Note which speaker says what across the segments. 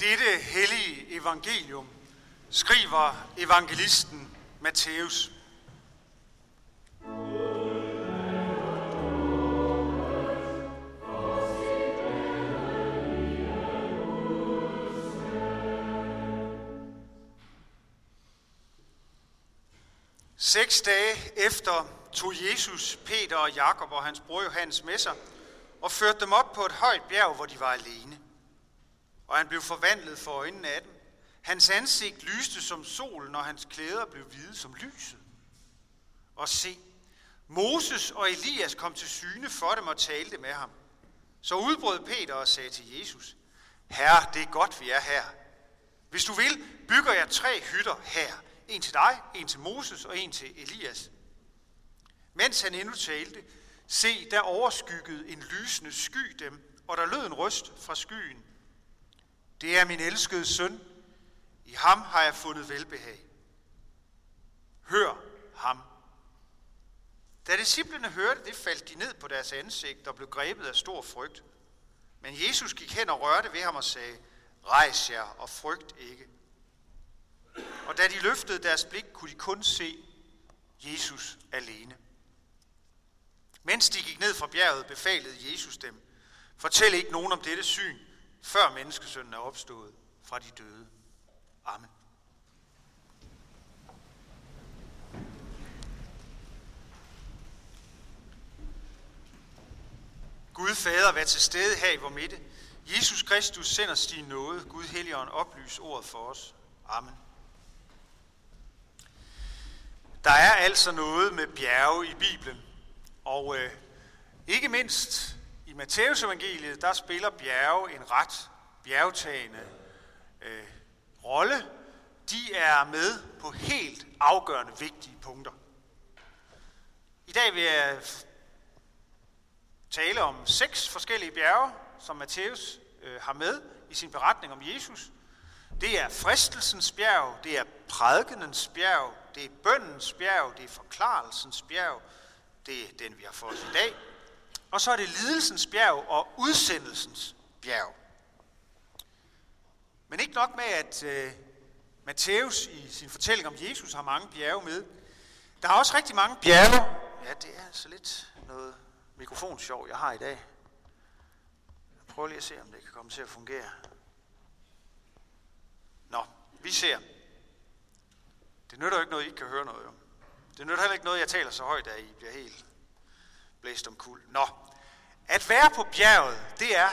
Speaker 1: Dette hellige evangelium skriver evangelisten Matthæus. Seks dage efter tog Jesus, Peter og Jakob og hans bror Johannes med sig og førte dem op på et højt bjerg, hvor de var alene. Og han blev forvandlet for øjnene af dem. Hans ansigt lyste som solen, og hans klæder blev hvide som lyset. Og se, Moses og Elias kom til syne for dem og talte med ham. Så udbrød Peter og sagde til Jesus, Herre, det er godt, vi er her. Hvis du vil, bygger jeg tre hytter her. En til dig, en til Moses og en til Elias. Mens han endnu talte, se, der overskyggede en lysende sky dem, og der lød en røst fra skyen. Det er min elskede søn. I ham har jeg fundet velbehag. Hør ham. Da disciplene hørte det, faldt de ned på deres ansigt og blev grebet af stor frygt. Men Jesus gik hen og rørte ved ham og sagde, Rejs jer og frygt ikke. Og da de løftede deres blik, kunne de kun se Jesus alene. Mens de gik ned fra bjerget, befalede Jesus dem, fortæl ikke nogen om dette syn, før menneskesønnen er opstået fra de døde. Amen. Gud Fader, vær til stede her i vor midte. Jesus Kristus sender din nåde. Gud Helligånd, oplys ordet for os. Amen. Der er altså noget med bjerge i Bibelen. Og øh, ikke mindst i Matteus evangeliet, der spiller bjerge en ret bjergtagende øh, rolle. De er med på helt afgørende vigtige punkter. I dag vil jeg tale om seks forskellige bjerge, som Matthæus øh, har med i sin beretning om Jesus. Det er fristelsens bjerg, det er prædikenens bjerg, det er bøndens bjerg, det er forklarelsens bjerg, det er den, vi har fået i dag. Og så er det lidelsens bjerg og udsendelsens bjerg. Men ikke nok med, at øh, uh, Matthæus i sin fortælling om Jesus har mange bjerge med. Der er også rigtig mange bjerge. Ja, det er altså lidt noget mikrofonsjov, jeg har i dag. Jeg prøver lige at se, om det kan komme til at fungere. Nå, vi ser. Det nytter jo ikke noget, I ikke kan høre noget. Jo. Det nytter heller ikke noget, jeg taler så højt, at I bliver helt blæst om kul. Nå, at være på bjerget, det er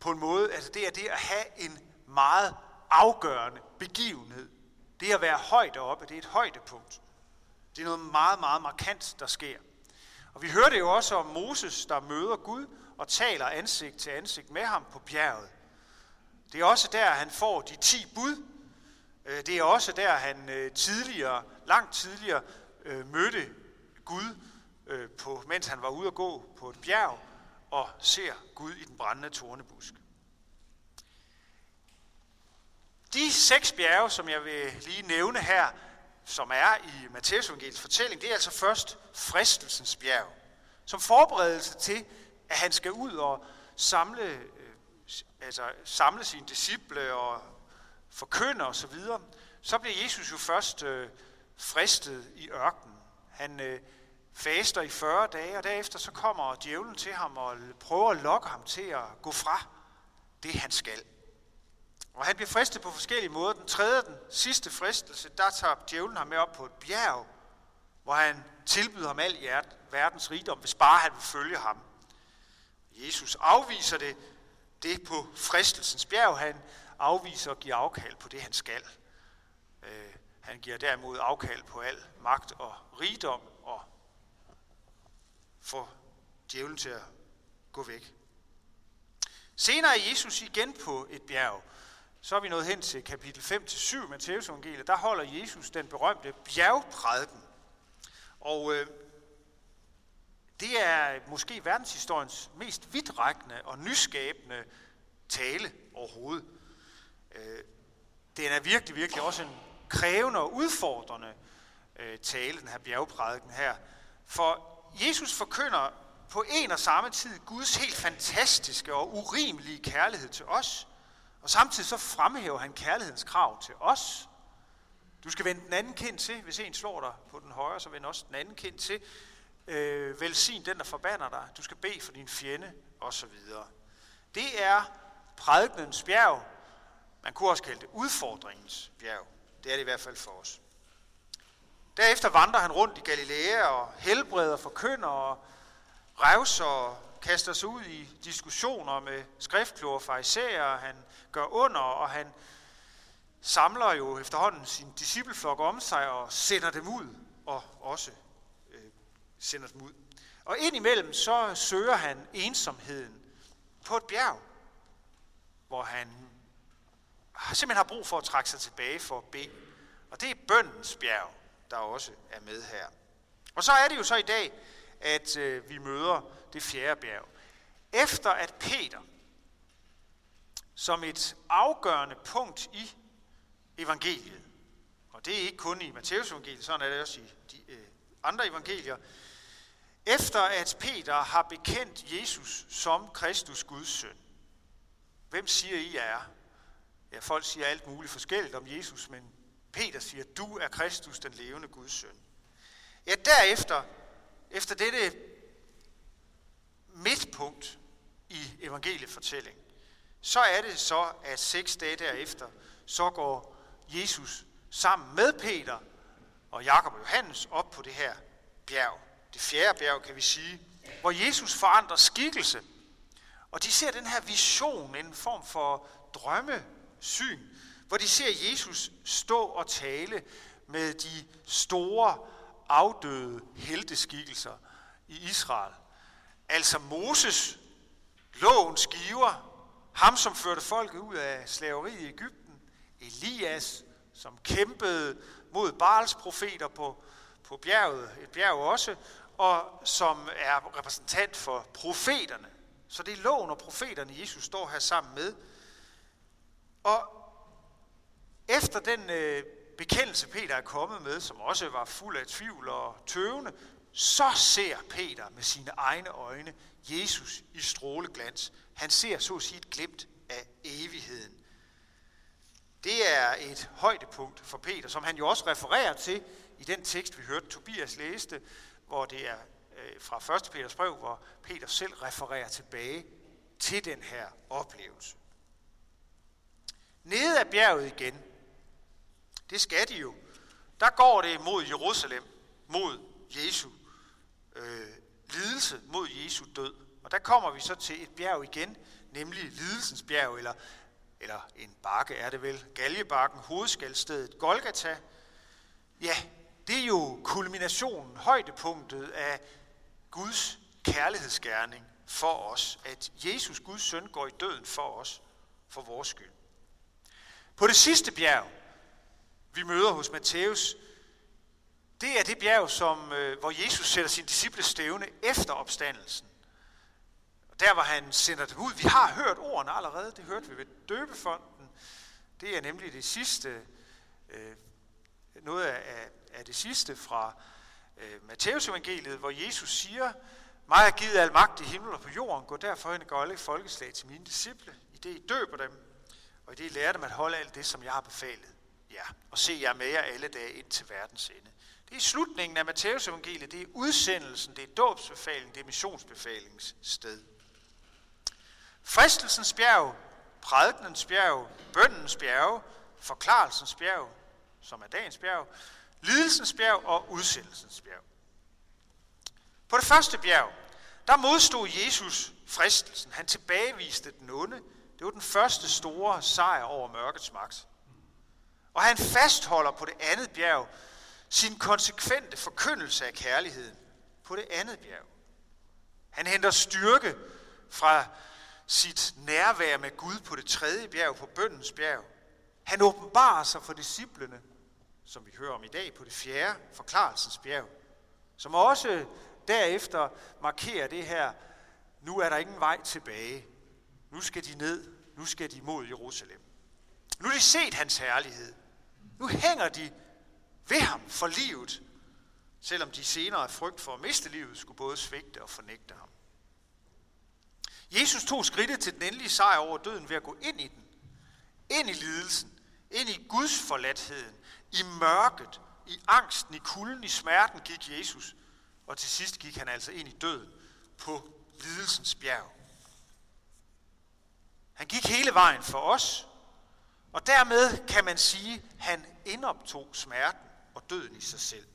Speaker 1: på en måde, altså det er det at have en meget afgørende begivenhed. Det at være højt oppe, det er et højdepunkt. Det er noget meget, meget markant, der sker. Og vi hørte jo også om Moses, der møder Gud og taler ansigt til ansigt med ham på bjerget. Det er også der, han får de ti bud. Øh, det er også der, han øh, tidligere, langt tidligere, øh, mødte Gud, øh, på, mens han var ude at gå på et bjerg og ser Gud i den brændende tornebusk. De seks bjerge, som jeg vil lige nævne her, som er i Matteus evangeliets fortælling, det er altså først fristelsens bjerg, som forberedelse til, at han skal ud og samle, øh, altså samle sine disciple og forkynde osv., så, videre, så bliver Jesus jo først øh, fristet i ørkenen. Han øh, faster i 40 dage, og derefter så kommer djævlen til ham og prøver at lokke ham til at gå fra det, han skal. Og han bliver fristet på forskellige måder. Den tredje, den sidste fristelse, der tager djævlen ham med op på et bjerg, hvor han tilbyder ham al hjert, verdens rigdom, hvis bare han vil følge ham. Jesus afviser det, det på fristelsens bjerg. Han afviser at give afkald på det, han skal. Øh, han giver derimod afkald på al magt og rigdom og får djævlen til at gå væk. Senere er Jesus igen på et bjerg, så er vi nået hen til kapitel 5-7 Matteus evangeliet. Der holder Jesus den berømte bjergprædiken. Og øh, det er måske verdenshistoriens mest vidtrækkende og nyskabende tale overhovedet. Øh, den er virkelig, virkelig også en krævende og udfordrende øh, tale, den her bjergprædiken her. For Jesus forkynder på en og samme tid Guds helt fantastiske og urimelige kærlighed til os, og samtidig så fremhæver han kærlighedens krav til os. Du skal vende den anden kind til. Hvis en slår dig på den højre, så vend også den anden kind til. Øh, velsign den, der forbander dig. Du skal bede for din fjende, osv. Det er prædiknens bjerg. Man kunne også kalde det udfordringens bjerg. Det er det i hvert fald for os. Derefter vandrer han rundt i Galilea og helbreder, forkynder og revser og kaster sig ud i diskussioner med skriftkloge farisæer. Han gør under, og han samler jo efterhånden sin discipleflok om sig og sender dem ud, og også øh, sender dem ud. Og indimellem så søger han ensomheden på et bjerg, hvor han simpelthen har brug for at trække sig tilbage for at bede. Og det er bøndens bjerg, der også er med her. Og så er det jo så i dag, at øh, vi møder det fjerde bjerg. Efter at Peter, som et afgørende punkt i evangeliet, og det er ikke kun i Matteus evangeliet, sådan er det også i de øh, andre evangelier, efter at Peter har bekendt Jesus som Kristus Guds søn. Hvem siger I er? Ja, folk siger alt muligt forskelligt om Jesus, men Peter siger, du er Kristus, den levende Guds søn. Ja, derefter, efter dette midtpunkt i evangeliefortællingen, så er det så, at seks dage derefter, så går Jesus sammen med Peter og Jakob og Johannes op på det her bjerg. Det fjerde bjerg, kan vi sige, hvor Jesus forandrer skikkelse. Og de ser den her vision, en form for drømme syn, hvor de ser Jesus stå og tale med de store, afdøde helteskikkelser i Israel. Altså Moses, lovens giver, ham som førte folket ud af slaveriet i Ægypten, Elias, som kæmpede mod Baals profeter på, på bjerget, et bjerg også, og som er repræsentant for profeterne. Så det er loven og profeterne, Jesus står her sammen med. Og efter den øh, bekendelse, Peter er kommet med, som også var fuld af tvivl og tøvende, så ser Peter med sine egne øjne Jesus i stråleglans. Han ser så at sige et glimt af evigheden. Det er et højdepunkt for Peter, som han jo også refererer til i den tekst, vi hørte Tobias læste, hvor det er øh, fra 1. Peters brev, hvor Peter selv refererer tilbage til den her oplevelse. Af bjerget igen, det skal de jo, der går det mod Jerusalem, mod Jesu øh, lidelse, mod Jesu død. Og der kommer vi så til et bjerg igen, nemlig lidelsens bjerg, eller, eller en bakke er det vel, Galjebakken, hovedskaldstedet Golgata. Ja, det er jo kulminationen, højdepunktet af Guds kærlighedsgærning for os, at Jesus, Guds søn, går i døden for os, for vores skyld. På det sidste bjerg, vi møder hos Matthæus, det er det bjerg, som, øh, hvor Jesus sætter sin disciple stævne efter opstandelsen. Og der, hvor han sender dem ud. Vi har hørt ordene allerede, det hørte vi ved døbefonden. Det er nemlig det sidste, øh, noget af, af det sidste fra øh, Matteus evangeliet, hvor Jesus siger, mig har givet al magt i himmel og på jorden, gå derfor hen og gør alle folkeslag til mine disciple, i det I døber dem, og i det lærer dem at holde alt det, som jeg har befalet Ja, og se jer med jer alle dage ind til verdens ende. Det er slutningen af Matteus evangeliet, det er udsendelsen, det er dåbsbefalingen, det er missionsbefalingens sted. Fristelsens bjerg, prædiknens bjerg, bøndens bjerg, forklarelsens bjerg, som er dagens bjerg, lidelsens bjerg og udsendelsens bjerg. På det første bjerg, der modstod Jesus fristelsen. Han tilbageviste den onde. Det var den første store sejr over mørkets magt. Og han fastholder på det andet bjerg sin konsekvente forkyndelse af kærligheden på det andet bjerg. Han henter styrke fra sit nærvær med Gud på det tredje bjerg, på bøndens bjerg. Han åbenbarer sig for disciplene, som vi hører om i dag, på det fjerde forklarelsens bjerg, som også derefter markerer det her, nu er der ingen vej tilbage. Nu skal de ned, nu skal de mod Jerusalem. Nu har de set hans herlighed. Nu hænger de ved ham for livet, selvom de senere af frygt for at miste livet skulle både svigte og fornægte ham. Jesus tog skridtet til den endelige sejr over døden ved at gå ind i den. Ind i lidelsen. Ind i Guds forladtheden. I mørket. I angsten. I kulden. I smerten gik Jesus. Og til sidst gik han altså ind i døden på lidelsens bjerg. Han gik hele vejen for os, og dermed kan man sige, at han indoptog smerten og døden i sig selv.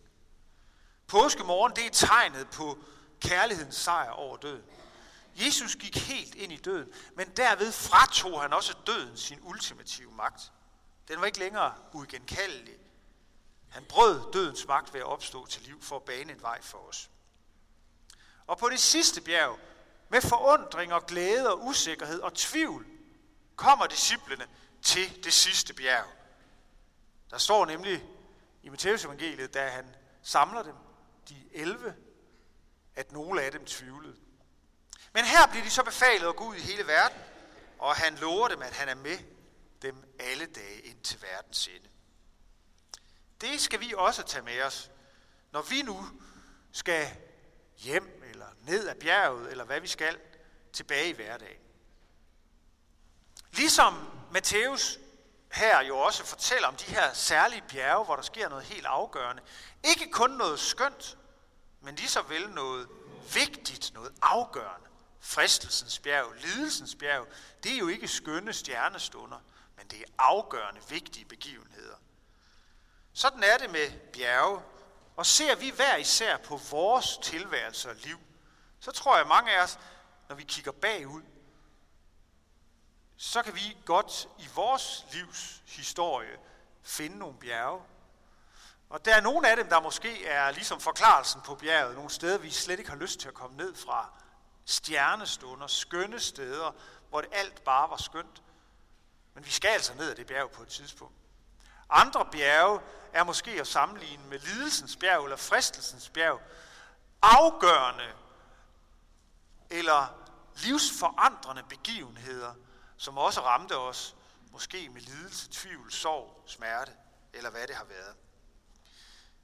Speaker 1: Påskemorgen, det er tegnet på kærlighedens sejr over døden. Jesus gik helt ind i døden, men derved fratog han også døden sin ultimative magt. Den var ikke længere uigenkaldelig. Han brød dødens magt ved at opstå til liv for at bane en vej for os. Og på det sidste bjerg, med forundring og glæde og usikkerhed og tvivl, kommer disciplene til det sidste bjerg. Der står nemlig i Matteus evangeliet, da han samler dem, de 11, at nogle af dem tvivlede. Men her bliver de så befalet at gå ud i hele verden, og han lover dem, at han er med dem alle dage ind til verdens ende. Det skal vi også tage med os, når vi nu skal hjem eller ned ad bjerget, eller hvad vi skal, tilbage i hverdagen. Ligesom Matthæus her jo også fortæller om de her særlige bjerge, hvor der sker noget helt afgørende. Ikke kun noget skønt, men lige så vel noget vigtigt, noget afgørende. Fristelsens bjerg, lidelsens bjerg, det er jo ikke skønne stjernestunder, men det er afgørende vigtige begivenheder. Sådan er det med bjerge, og ser vi hver især på vores tilværelse og liv, så tror jeg mange af os, når vi kigger bagud, så kan vi godt i vores livs historie finde nogle bjerge. Og der er nogle af dem, der måske er ligesom forklarelsen på bjerget, nogle steder, vi slet ikke har lyst til at komme ned fra. Stjernestunder, skønne steder, hvor det alt bare var skønt. Men vi skal altså ned ad det bjerg på et tidspunkt. Andre bjerge er måske at sammenligne med lidelsens bjerg eller fristelsens bjerg. Afgørende eller livsforandrende begivenheder, som også ramte os, måske med lidelse, tvivl, sorg, smerte, eller hvad det har været.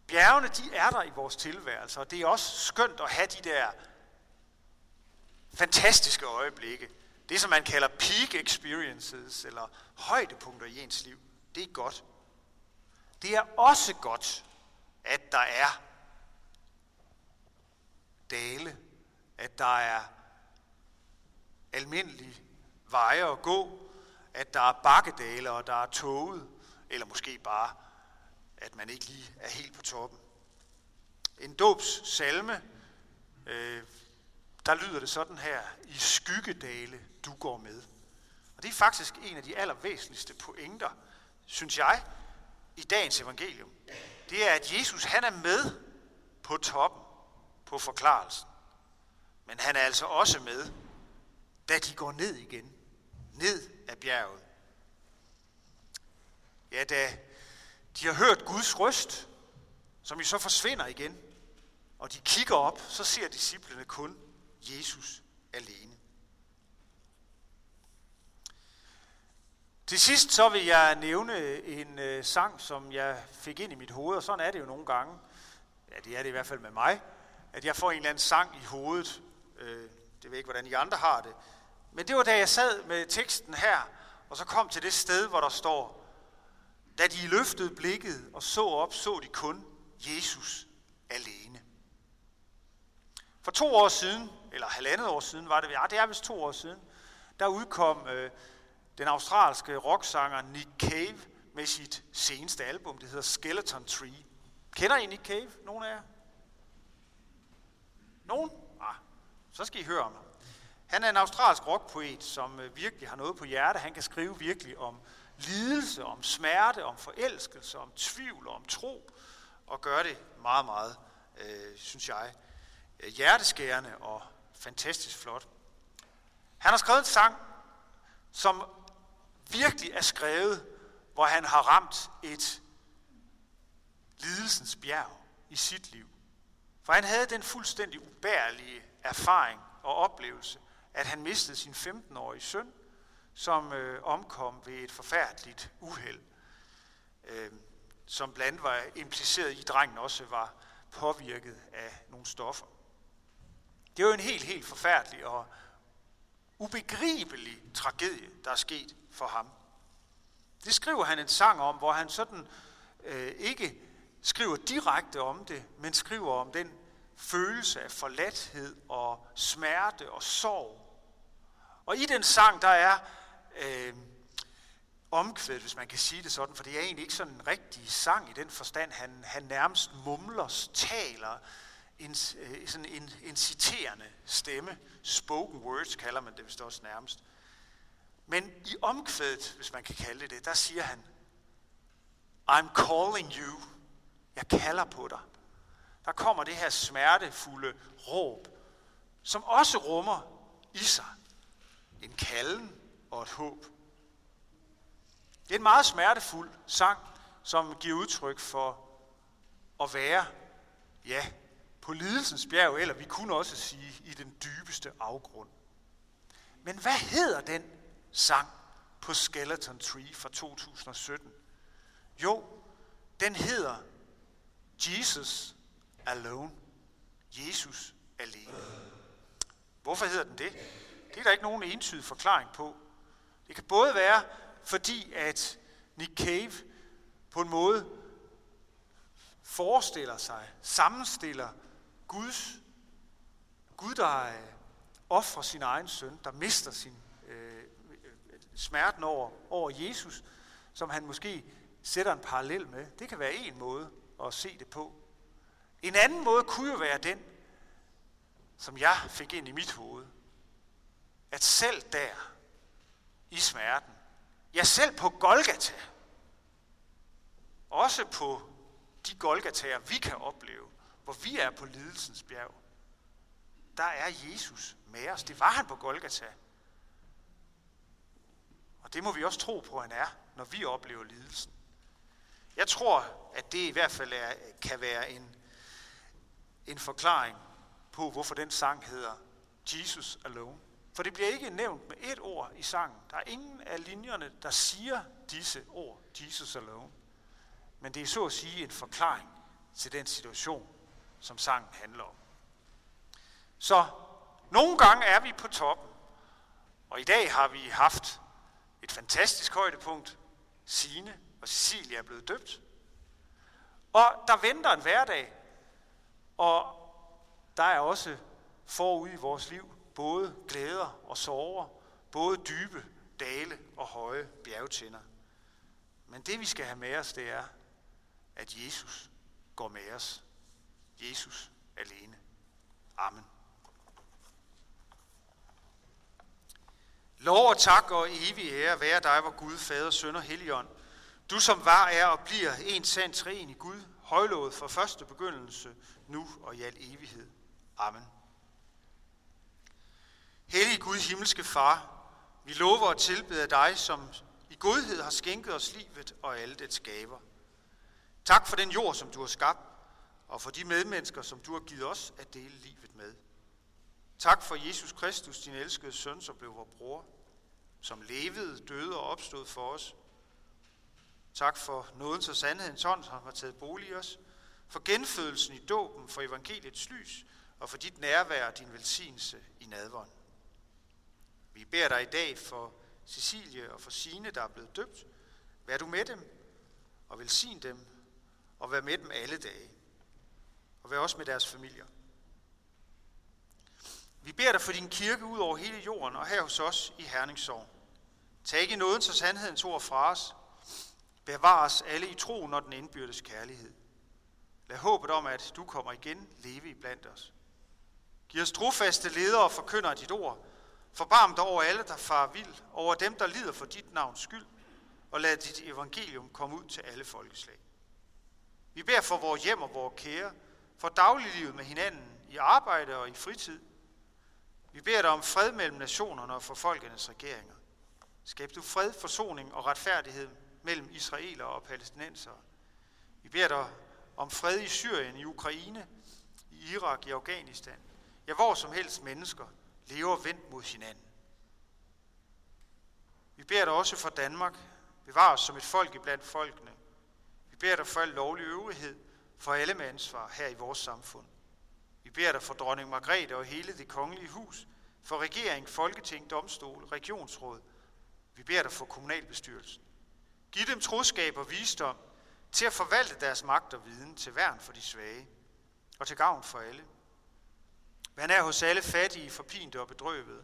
Speaker 1: Bjergene, de er der i vores tilværelse, og det er også skønt at have de der fantastiske øjeblikke. Det, som man kalder peak experiences, eller højdepunkter i ens liv. Det er godt. Det er også godt, at der er dale, at der er almindelige veje at gå, at der er bakkedale, og der er toget, eller måske bare, at man ikke lige er helt på toppen. En dobs salme, øh, der lyder det sådan her, i skyggedale du går med. Og det er faktisk en af de allervæsentligste pointer, synes jeg, i dagens evangelium. Det er, at Jesus han er med på toppen, på forklarelsen. Men han er altså også med, da de går ned igen ned af bjerget. Ja, da de har hørt Guds røst, som jo så forsvinder igen, og de kigger op, så ser disciplene kun Jesus alene. Til sidst så vil jeg nævne øh, en øh, sang, som jeg fik ind i mit hoved, og sådan er det jo nogle gange. Ja, det er det i hvert fald med mig, at jeg får en eller anden sang i hovedet. Øh, det ved jeg ikke, hvordan I andre har det. Men det var da jeg sad med teksten her, og så kom til det sted, hvor der står, da de løftede blikket og så op, så de kun Jesus alene. For to år siden, eller halvandet år siden var det, ja det er vist to år siden, der udkom øh, den australske rocksanger Nick Cave med sit seneste album, det hedder Skeleton Tree. Kender I Nick Cave, nogen af jer? Nogen? Ah, så skal I høre om ham. Han er en australsk rockpoet, som øh, virkelig har noget på hjerte. Han kan skrive virkelig om lidelse, om smerte, om forelskelse, om tvivl, om tro, og gøre det meget, meget, øh, synes jeg, øh, hjerteskærende og fantastisk flot. Han har skrevet en sang, som virkelig er skrevet, hvor han har ramt et lidelsens bjerg i sit liv. For han havde den fuldstændig ubærlige erfaring og oplevelse, at han mistede sin 15-årige søn, som øh, omkom ved et forfærdeligt uheld, øh, som blandt var impliceret i, at drengen også var påvirket af nogle stoffer. Det var en helt, helt forfærdelig og ubegribelig tragedie, der er sket for ham. Det skriver han en sang om, hvor han sådan øh, ikke skriver direkte om det, men skriver om den følelse af forladthed og smerte og sorg. Og i den sang, der er øh, omkvædet, hvis man kan sige det sådan, for det er egentlig ikke sådan en rigtig sang i den forstand. Han, han nærmest mumler, taler en, øh, sådan en, en citerende stemme. Spoken words kalder man det vist også nærmest. Men i omkvædet, hvis man kan kalde det det, der siger han, I'm calling you. Jeg kalder på dig. Der kommer det her smertefulde råb, som også rummer i sig en kalden og et håb. Det er en meget smertefuld sang, som giver udtryk for at være, ja, på lidelsens bjerg, eller vi kunne også sige i den dybeste afgrund. Men hvad hedder den sang på Skeleton Tree fra 2017? Jo, den hedder Jesus Alone. Jesus alene. Hvorfor hedder den det? Det er der ikke nogen entydig forklaring på. Det kan både være, fordi at Nick Cave på en måde forestiller sig, sammenstiller Guds, Gud, der øh, offrer sin egen søn, der mister sin øh, smerten over, over Jesus, som han måske sætter en parallel med. Det kan være en måde at se det på. En anden måde kunne jo være den, som jeg fik ind i mit hoved. At selv der, i smerten, ja selv på Golgata, også på de Golgataer, vi kan opleve, hvor vi er på lidelsens bjerg, der er Jesus med os. Det var han på Golgata. Og det må vi også tro på, at han er, når vi oplever lidelsen. Jeg tror, at det i hvert fald er, kan være en, en forklaring på, hvorfor den sang hedder Jesus Alone. For det bliver ikke nævnt med et ord i sangen. Der er ingen af linjerne, der siger disse ord, Jesus Alone. Men det er så at sige en forklaring til den situation, som sangen handler om. Så nogle gange er vi på toppen, og i dag har vi haft et fantastisk højdepunkt. Sine og Cecilia er blevet døbt. Og der venter en hverdag, og der er også forud i vores liv både glæder og sorger, både dybe dale og høje bjergtinder. Men det vi skal have med os, det er, at Jesus går med os. Jesus alene. Amen. Lov og tak og evig ære være dig, hvor Gud, Fader, Søn og Helligånd. Du som var, er og bliver en sand træen i Gud, højlovet fra første begyndelse, nu og i al evighed. Amen. Hellige Gud, himmelske Far, vi lover at tilbede dig, som i godhed har skænket os livet og alle dets gaver. Tak for den jord, som du har skabt, og for de medmennesker, som du har givet os at dele livet med. Tak for Jesus Kristus, din elskede søn, som blev vores bror, som levede, døde og opstod for os. Tak for nådens og sandhedens hånd, som har taget bolig i os, for genfødelsen i dåben, for evangeliets lys, og for dit nærvær og din velsignelse i nadvånd. Vi beder dig i dag for Cecilie og for Sine, der er blevet døbt. Vær du med dem og velsign dem, og vær med dem alle dage. Og vær også med deres familier. Vi beder dig for din kirke ud over hele jorden og her hos os i Herningssorg. Tag ikke nåden så sandhedens ord fra os. Bevar os alle i tro, når den indbyrdes kærlighed. Lad håbet om, at du kommer igen, leve i blandt os. Giv os trofaste ledere og forkynder dit ord. Forbarm dig over alle, der far vild, over dem, der lider for dit navns skyld, og lad dit evangelium komme ud til alle folkeslag. Vi beder for vores hjem og vores kære, for dagliglivet med hinanden, i arbejde og i fritid. Vi beder dig om fred mellem nationerne og for folkenes regeringer. Skab du fred, forsoning og retfærdighed mellem israelere og palæstinensere. Vi beder dig om fred i Syrien, i Ukraine, i Irak, i Afghanistan. Ja, hvor som helst mennesker lever vendt mod hinanden. Vi beder dig også for Danmark. Bevar os som et folk iblandt folkene. Vi beder dig for al lovlig øvrighed, for alle med ansvar her i vores samfund. Vi beder dig for dronning Margrethe og hele det kongelige hus, for regering, folketing, domstol, regionsråd. Vi beder dig for kommunalbestyrelsen. Giv dem troskab og visdom til at forvalte deres magt og viden til værn for de svage og til gavn for alle. Vær nær hos alle fattige, forpinte og bedrøvede,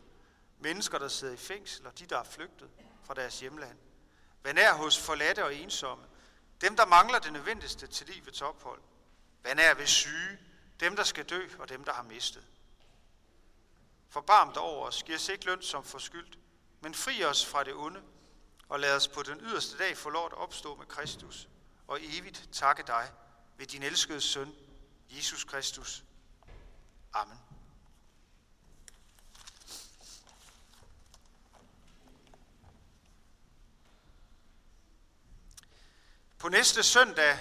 Speaker 1: mennesker, der sidder i fængsel, og de, der er flygtet fra deres hjemland. Vær nær hos forladte og ensomme, dem, der mangler det nødvendigste til livets ophold. vanær ved syge, dem, der skal dø, og dem, der har mistet. Forbarm dig over os, giv os ikke løn som forskyldt, men fri os fra det onde, og lad os på den yderste dag få lov at opstå med Kristus, og evigt takke dig ved din elskede søn, Jesus Kristus. Amen. På næste søndag,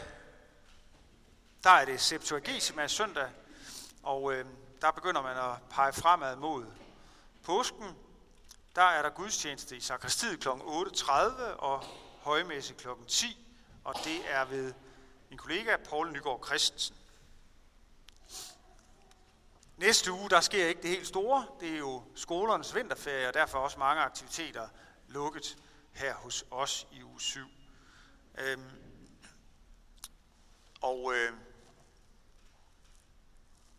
Speaker 1: der er det Septuagesima søndag, og øh, der begynder man at pege fremad mod påsken. Der er der gudstjeneste i sakristiet kl. 8.30 og højmesse kl. 10, og det er ved min kollega Paul Nygaard Christensen. Næste uge, der sker ikke det helt store. Det er jo skolernes vinterferie, og derfor også mange aktiviteter lukket her hos os i uge 7. Øhm, og øh,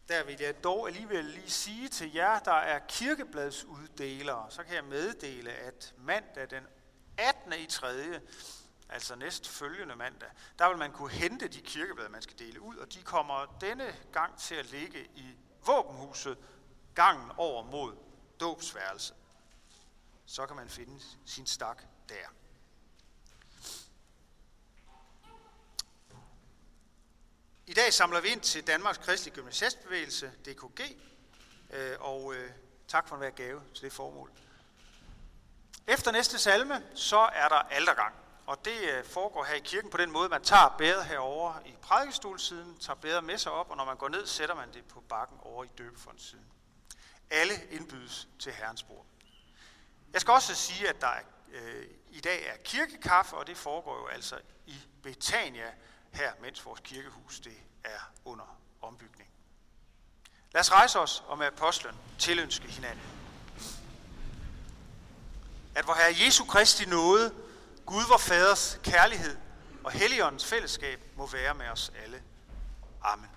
Speaker 1: der vil jeg dog alligevel lige sige til jer, der er kirkebladsuddelere, så kan jeg meddele, at mandag den 18. i 3., altså næst følgende mandag, der vil man kunne hente de kirkeblade, man skal dele ud, og de kommer denne gang til at ligge i våbenhuset, gangen over mod dåbsværelset. Så kan man finde sin stak der. I dag samler vi ind til Danmarks Kristelige Gymnasiastbevægelse, DKG, øh, og øh, tak for at være gave til det formål. Efter næste salme, så er der aldergang. Og det øh, foregår her i kirken på den måde, man tager bæret herover i prædikestolsiden, tager bæret med sig op, og når man går ned, sætter man det på bakken over i døbefondssiden. Alle indbydes til Herrens bord. Jeg skal også sige, at der er, øh, i dag er kirkekaffe, og det foregår jo altså i Betania, her, mens vores kirkehus det er under ombygning. Lad os rejse os og med apostlen tilønske hinanden. At vor Herre Jesu Kristi nåde, Gud vor Faders kærlighed og Helligåndens fællesskab må være med os alle. Amen.